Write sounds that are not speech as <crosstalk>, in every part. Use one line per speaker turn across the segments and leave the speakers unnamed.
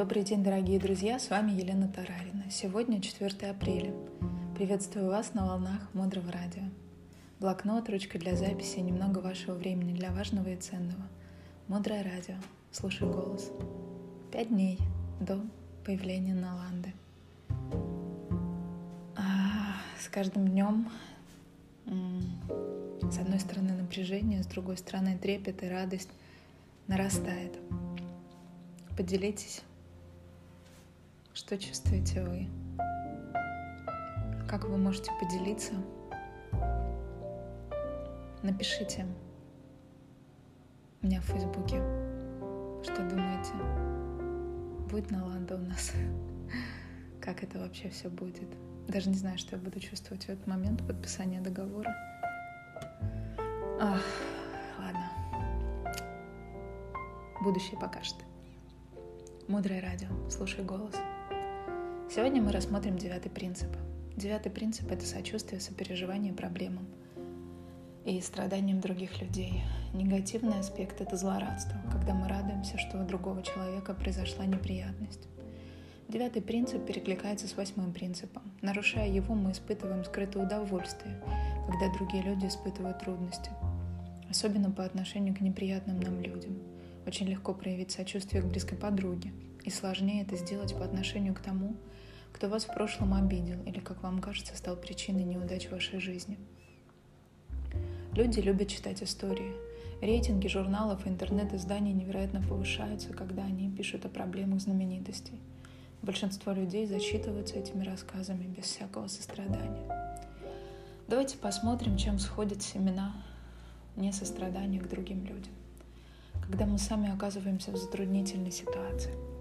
Добрый день, дорогие друзья, с вами Елена Тарарина. Сегодня 4 апреля. Приветствую вас на волнах Мудрого Радио. Блокнот, ручка для записи немного вашего времени для важного и ценного. Мудрое Радио. Слушай голос. Пять дней до появления Наланды. А, с каждым днем с одной стороны напряжение, с другой стороны трепет и радость нарастает. Поделитесь что чувствуете вы? Как вы можете поделиться? Напишите меня в Фейсбуке, что думаете, будет Наланда у нас, <laughs> как это вообще все будет. Даже не знаю, что я буду чувствовать в этот момент подписания договора. Ах, ладно. Будущее покажет. Мудрое радио. Слушай голос. Сегодня мы рассмотрим девятый принцип. Девятый принцип — это сочувствие, сопереживание проблемам и страданиям других людей. Негативный аспект — это злорадство, когда мы радуемся, что у другого человека произошла неприятность. Девятый принцип перекликается с восьмым принципом. Нарушая его, мы испытываем скрытое удовольствие, когда другие люди испытывают трудности. Особенно по отношению к неприятным нам людям. Очень легко проявить сочувствие к близкой подруге, и сложнее это сделать по отношению к тому, кто вас в прошлом обидел или, как вам кажется, стал причиной неудач в вашей жизни. Люди любят читать истории. Рейтинги журналов и интернет-изданий невероятно повышаются, когда они пишут о проблемах знаменитостей. Большинство людей зачитываются этими рассказами без всякого сострадания. Давайте посмотрим, чем сходят семена несострадания к другим людям. Когда мы сами оказываемся в затруднительной ситуации –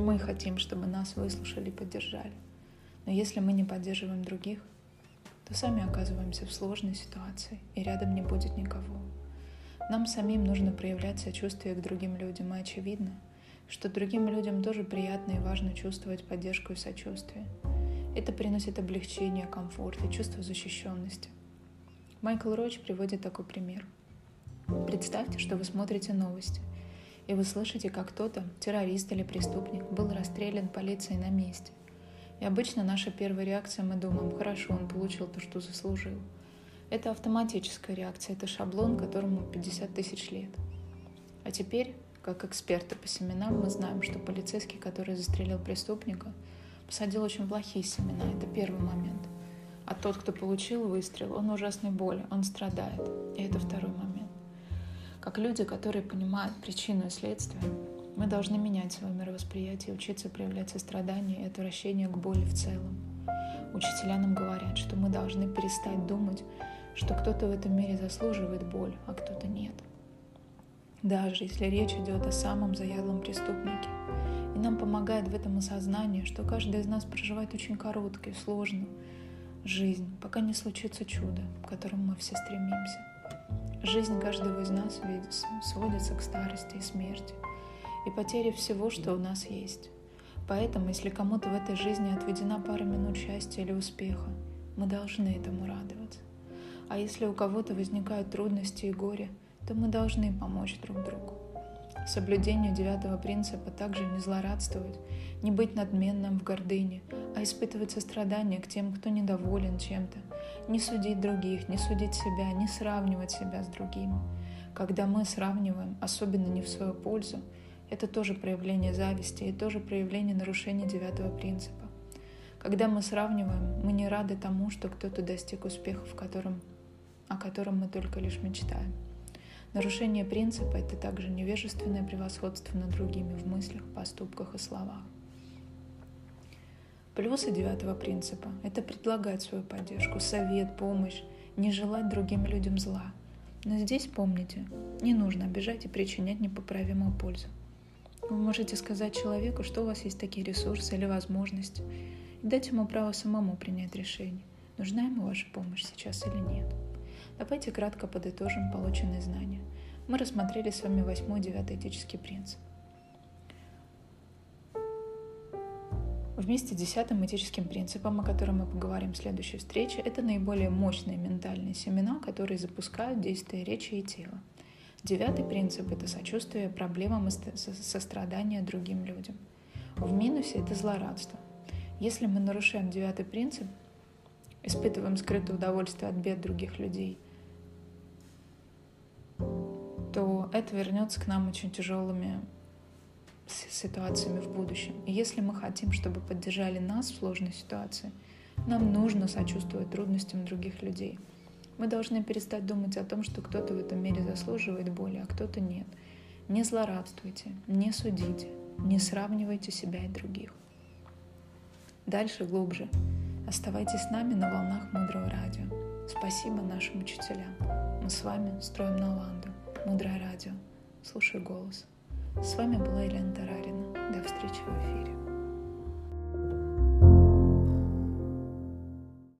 мы хотим, чтобы нас выслушали и поддержали. Но если мы не поддерживаем других, то сами оказываемся в сложной ситуации, и рядом не будет никого. Нам самим нужно проявлять сочувствие к другим людям, и очевидно, что другим людям тоже приятно и важно чувствовать поддержку и сочувствие. Это приносит облегчение, комфорт и чувство защищенности. Майкл Роч приводит такой пример. Представьте, что вы смотрите новости – и вы слышите, как кто-то, террорист или преступник, был расстрелян полицией на месте. И обычно наша первая реакция, мы думаем, хорошо, он получил то, что заслужил. Это автоматическая реакция, это шаблон, которому 50 тысяч лет. А теперь, как эксперты по семенам, мы знаем, что полицейский, который застрелил преступника, посадил очень плохие семена. Это первый момент. А тот, кто получил выстрел, он ужасной боли, он страдает. И это второй момент. Как люди, которые понимают причину и следствие, мы должны менять свое мировосприятие, учиться проявлять сострадание и отвращение к боли в целом. Учителя нам говорят, что мы должны перестать думать, что кто-то в этом мире заслуживает боль, а кто-то нет. Даже если речь идет о самом заядлом преступнике. И нам помогает в этом осознание, что каждый из нас проживает очень короткую, сложную жизнь, пока не случится чудо, к которому мы все стремимся. Жизнь каждого из нас сводится к старости и смерти и потере всего, что у нас есть. Поэтому, если кому-то в этой жизни отведена пара минут счастья или успеха, мы должны этому радоваться. А если у кого-то возникают трудности и горе, то мы должны помочь друг другу. Соблюдению девятого принципа также не злорадствовать, не быть надменным в гордыне, а испытывать сострадание к тем, кто недоволен чем-то, не судить других, не судить себя, не сравнивать себя с другими. Когда мы сравниваем, особенно не в свою пользу, это тоже проявление зависти и тоже проявление нарушения девятого принципа. Когда мы сравниваем, мы не рады тому, что кто-то достиг успеха, в котором, о котором мы только лишь мечтаем. Нарушение принципа – это также невежественное превосходство над другими в мыслях, поступках и словах. Плюсы девятого принципа – это предлагать свою поддержку, совет, помощь, не желать другим людям зла. Но здесь помните, не нужно обижать и причинять непоправимую пользу. Вы можете сказать человеку, что у вас есть такие ресурсы или возможности, и дать ему право самому принять решение, нужна ему ваша помощь сейчас или нет. Давайте кратко подытожим полученные знания. Мы рассмотрели с вами восьмой и девятый этический принцип. Вместе с десятым этическим принципом, о котором мы поговорим в следующей встрече, это наиболее мощные ментальные семена, которые запускают действия речи и тела. Девятый принцип – это сочувствие проблемам и сострадание другим людям. В минусе это злорадство. Если мы нарушаем девятый принцип, испытываем скрытое удовольствие от бед других людей, это вернется к нам очень тяжелыми ситуациями в будущем. И если мы хотим, чтобы поддержали нас в сложной ситуации, нам нужно сочувствовать трудностям других людей. Мы должны перестать думать о том, что кто-то в этом мире заслуживает боли, а кто-то нет. Не злорадствуйте, не судите, не сравнивайте себя и других. Дальше глубже. Оставайтесь с нами на волнах Мудрого Радио. Спасибо нашим учителям. Мы с вами строим Наланду. Мудрое Радио. Слушай голос. С вами была Елена Тарарина. До встречи в эфире.